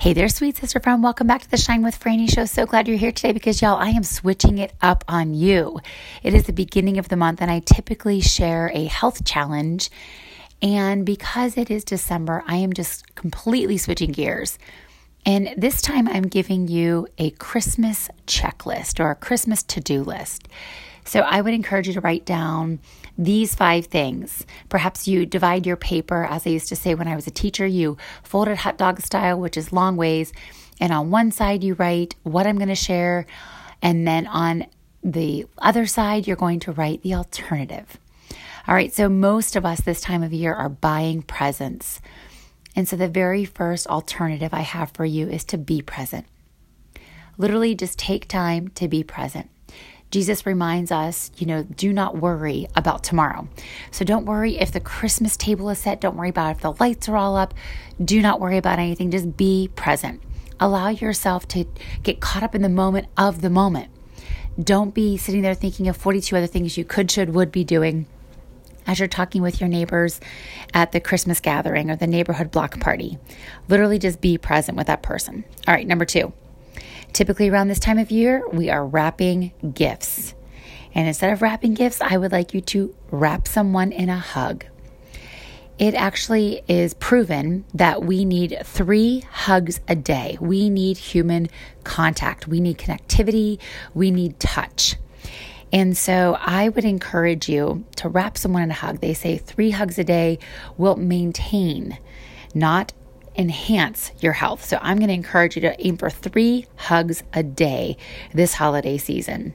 Hey there, sweet sister friend. Welcome back to the Shine with Franny show. So glad you're here today because, y'all, I am switching it up on you. It is the beginning of the month, and I typically share a health challenge. And because it is December, I am just completely switching gears. And this time, I'm giving you a Christmas checklist or a Christmas to do list. So I would encourage you to write down these five things. Perhaps you divide your paper, as I used to say when I was a teacher, you fold it hot dog style, which is long ways. And on one side, you write what I'm going to share. And then on the other side, you're going to write the alternative. All right, so most of us this time of year are buying presents. And so the very first alternative I have for you is to be present. Literally, just take time to be present. Jesus reminds us, you know, do not worry about tomorrow. So don't worry if the Christmas table is set. Don't worry about if the lights are all up. Do not worry about anything. Just be present. Allow yourself to get caught up in the moment of the moment. Don't be sitting there thinking of 42 other things you could, should, would be doing as you're talking with your neighbors at the Christmas gathering or the neighborhood block party. Literally just be present with that person. All right, number two Typically, around this time of year, we are wrapping gifts. And instead of wrapping gifts, I would like you to wrap someone in a hug. It actually is proven that we need three hugs a day. We need human contact, we need connectivity, we need touch. And so I would encourage you to wrap someone in a hug. They say three hugs a day will maintain, not enhance your health. So I'm going to encourage you to aim for three hugs a day this holiday season.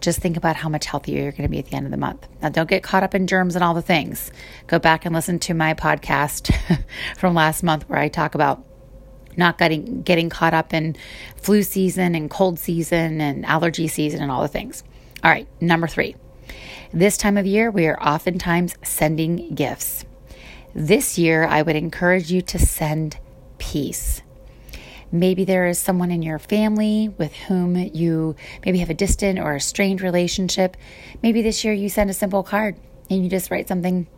Just think about how much healthier you're going to be at the end of the month. Now, don't get caught up in germs and all the things. Go back and listen to my podcast from last month where I talk about not getting getting caught up in flu season and cold season and allergy season and all the things. All right, number 3. This time of year, we are oftentimes sending gifts. This year, I would encourage you to send peace. Maybe there is someone in your family with whom you maybe have a distant or a strained relationship. Maybe this year you send a simple card and you just write something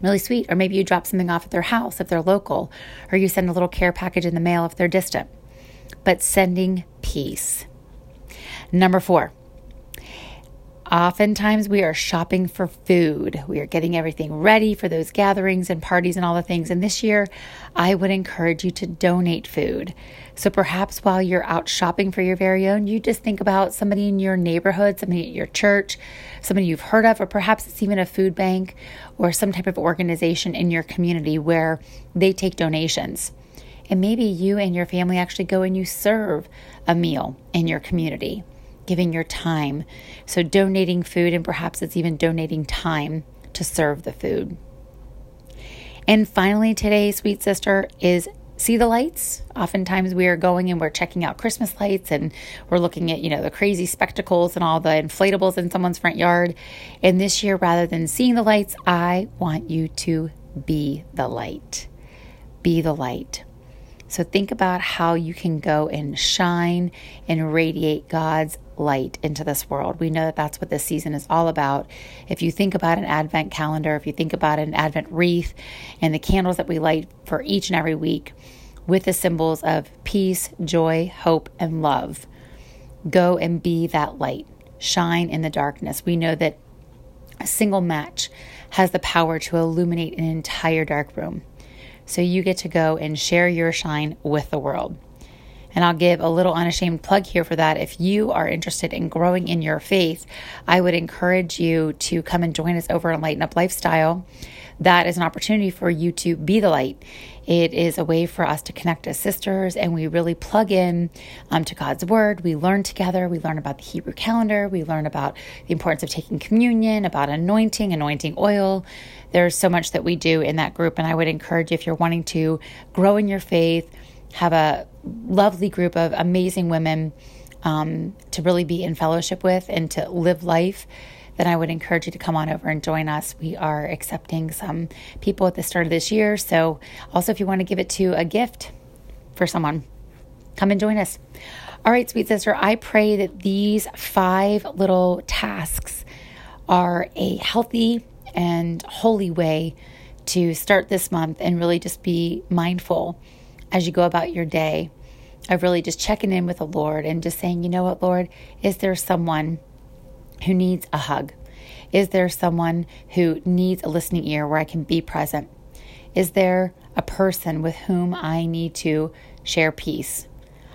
really sweet. Or maybe you drop something off at their house if they're local, or you send a little care package in the mail if they're distant. But sending peace. Number four, Oftentimes, we are shopping for food. We are getting everything ready for those gatherings and parties and all the things. And this year, I would encourage you to donate food. So perhaps while you're out shopping for your very own, you just think about somebody in your neighborhood, somebody at your church, somebody you've heard of, or perhaps it's even a food bank or some type of organization in your community where they take donations. And maybe you and your family actually go and you serve a meal in your community giving your time. So, donating food, and perhaps it's even donating time to serve the food. And finally, today, sweet sister, is see the lights. Oftentimes, we are going and we're checking out Christmas lights and we're looking at, you know, the crazy spectacles and all the inflatables in someone's front yard. And this year, rather than seeing the lights, I want you to be the light. Be the light. So think about how you can go and shine and radiate God's light into this world. We know that that's what this season is all about. If you think about an Advent calendar, if you think about an Advent wreath and the candles that we light for each and every week with the symbols of peace, joy, hope, and love, go and be that light. Shine in the darkness. We know that a single match has the power to illuminate an entire dark room. So you get to go and share your shine with the world. And I'll give a little unashamed plug here for that. If you are interested in growing in your faith, I would encourage you to come and join us over on Lighten Up Lifestyle. That is an opportunity for you to be the light. It is a way for us to connect as sisters and we really plug in um, to God's Word. We learn together. We learn about the Hebrew calendar. We learn about the importance of taking communion, about anointing, anointing oil. There's so much that we do in that group. And I would encourage you if you're wanting to grow in your faith, have a lovely group of amazing women um, to really be in fellowship with and to live life, then I would encourage you to come on over and join us. We are accepting some people at the start of this year. So, also, if you want to give it to a gift for someone, come and join us. All right, sweet sister, I pray that these five little tasks are a healthy and holy way to start this month and really just be mindful as you go about your day of really just checking in with the Lord and just saying, you know what, Lord, is there someone who needs a hug? Is there someone who needs a listening ear where I can be present? Is there a person with whom I need to share peace?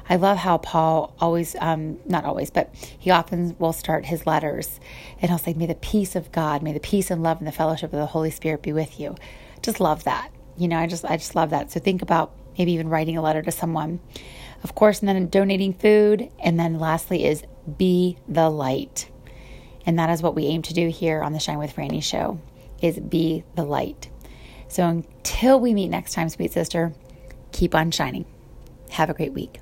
I love how Paul always, um, not always, but he often will start his letters and he'll say, May the peace of God, may the peace and love and the fellowship of the Holy Spirit be with you. Just love that. You know, I just, I just love that. So think about maybe even writing a letter to someone. Of course, and then donating food. And then lastly is be the light. And that is what we aim to do here on the Shine with Franny show is be the light. So until we meet next time, sweet sister, keep on shining. Have a great week.